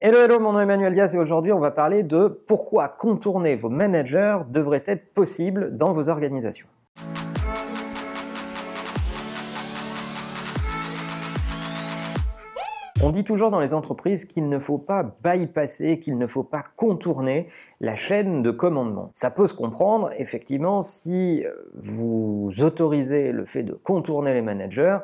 Hello, hello, mon nom est Emmanuel Diaz et aujourd'hui on va parler de pourquoi contourner vos managers devrait être possible dans vos organisations. On dit toujours dans les entreprises qu'il ne faut pas bypasser, qu'il ne faut pas contourner la chaîne de commandement. Ça peut se comprendre, effectivement, si vous autorisez le fait de contourner les managers,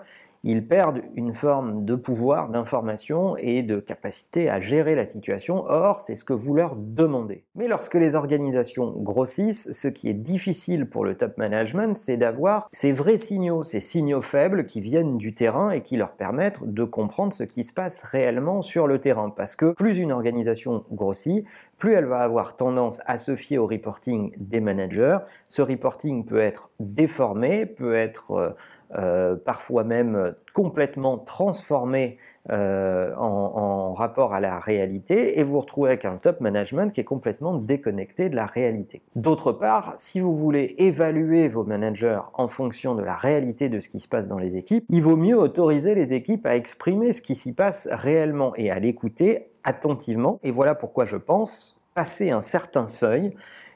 ils perdent une forme de pouvoir, d'information et de capacité à gérer la situation. Or, c'est ce que vous leur demandez. Mais lorsque les organisations grossissent, ce qui est difficile pour le top management, c'est d'avoir ces vrais signaux, ces signaux faibles qui viennent du terrain et qui leur permettent de comprendre ce qui se passe réellement sur le terrain. Parce que plus une organisation grossit, plus elle va avoir tendance à se fier au reporting des managers. Ce reporting peut être déformé, peut être euh, euh, parfois même complètement transformé euh, en, rapport à la réalité, et vous retrouvez avec un top management qui est complètement déconnecté de la réalité. D'autre part, si vous voulez évaluer vos managers en fonction de la réalité de ce qui se passe dans les équipes, il vaut mieux autoriser les équipes à exprimer ce qui s'y passe réellement et à l'écouter attentivement. Et voilà pourquoi je pense, passer un certain seuil,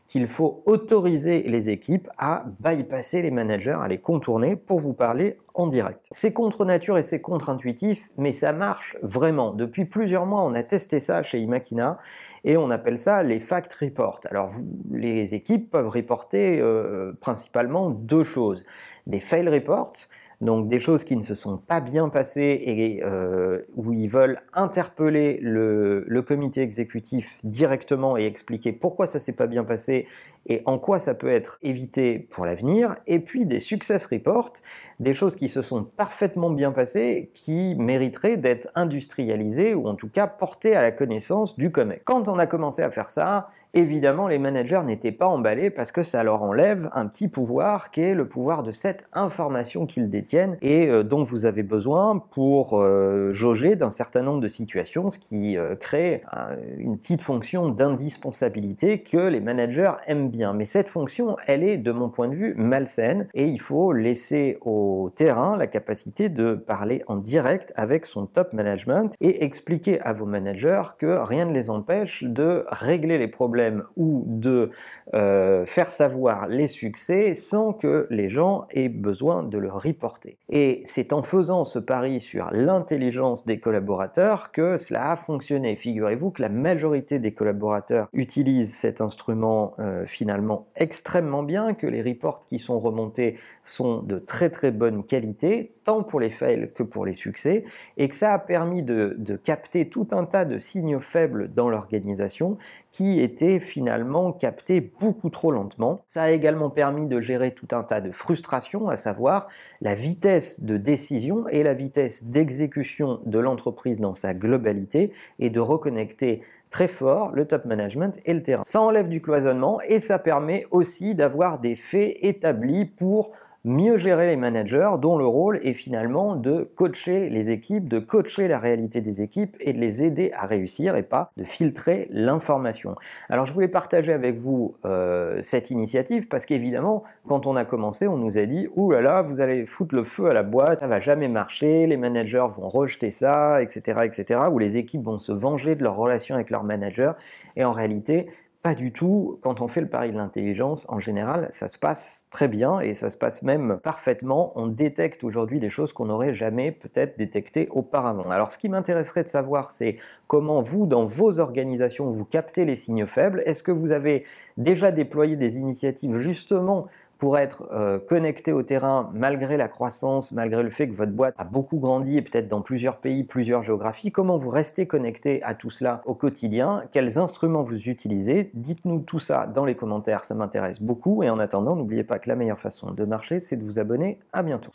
qu'il faut autoriser les équipes à bypasser les managers, à les contourner pour vous parler en direct. C'est contre nature et c'est contre-intuitif, mais ça marche vraiment. Depuis plusieurs mois, on a testé ça chez Imakina et on appelle ça les fact reports. Alors, les équipes peuvent reporter euh, principalement deux choses. Des fail reports, donc des choses qui ne se sont pas bien passées et euh, où ils veulent interpeller le, comité exécutif directement et expliquer pourquoi ça s'est pas bien passé et en quoi ça peut être évité pour l'avenir. Et puis des success reports, des choses qui se sont parfaitement bien passées, qui mériteraient d'être industrialisées ou en tout cas portées à la connaissance du COMEX. Quand on a commencé à faire ça, évidemment les managers n'étaient pas emballés parce que ça leur enlève un petit pouvoir qui est le pouvoir de cette information qu'ils détiennent et euh, dont vous avez besoin pour euh, jauger d'un certain nombre de situations, ce qui euh, crée une petite fonction d'indispensabilité que les managers aiment bien. Mais cette fonction, elle est de mon point de vue malsaine et il faut laisser au terrain la capacité de parler en direct avec son top management et expliquer à vos managers que rien ne les empêche de régler les problèmes ou de faire savoir les succès sans que les gens aient besoin de le reporter. Et c'est en faisant ce pari sur l'intelligence des collaborateurs que cela a fonctionné. Figurez-vous que la majorité des collaborateurs utilisent cet instrument euh, finalement extrêmement bien, que les reports qui sont remontés sont de très très bonne qualité, tant pour les fails que pour les succès, et que ça a permis de, de capter tout un tas de signaux faibles dans l'organisation qui étaient finalement captés beaucoup trop lentement. Ça a également permis de gérer tout un tas de frustrations, à savoir la vitesse de décision et la vitesse d'exécution de l'entreprise dans sa globalité et de reconnecter très fort le top management et le terrain. Ça enlève du cloisonnement et ça permet aussi d'avoir des faits établis pour mieux gérer les managers dont le rôle est finalement de coacher les équipes, de coacher la réalité des équipes et de les aider à réussir et pas de filtrer l'information. Alors je voulais partager avec vous euh, cette initiative parce qu'évidemment quand on a commencé on nous a dit ouh là là vous allez foutre le feu à la boîte, ça va jamais marcher, les managers vont rejeter ça, etc. etc. ou les équipes vont se venger de leur relation avec leurs managers et en réalité pas du tout. Quand on fait le pari de l'intelligence, en général, ça se passe très bien et ça se passe même parfaitement. On détecte aujourd'hui des choses qu'on n'aurait jamais peut-être détectées auparavant. Alors ce qui m'intéresserait de savoir, c'est comment vous, dans vos organisations, vous captez les signes faibles. Est-ce que vous avez déjà déployé des initiatives justement pour être euh, connecté au terrain malgré la croissance, malgré le fait que votre boîte a beaucoup grandi et peut-être dans plusieurs pays, plusieurs géographies, comment vous restez connecté à tout cela au quotidien, quels instruments vous utilisez, dites-nous tout ça dans les commentaires, ça m'intéresse beaucoup. Et en attendant, n'oubliez pas que la meilleure façon de marcher, c'est de vous abonner, à bientôt.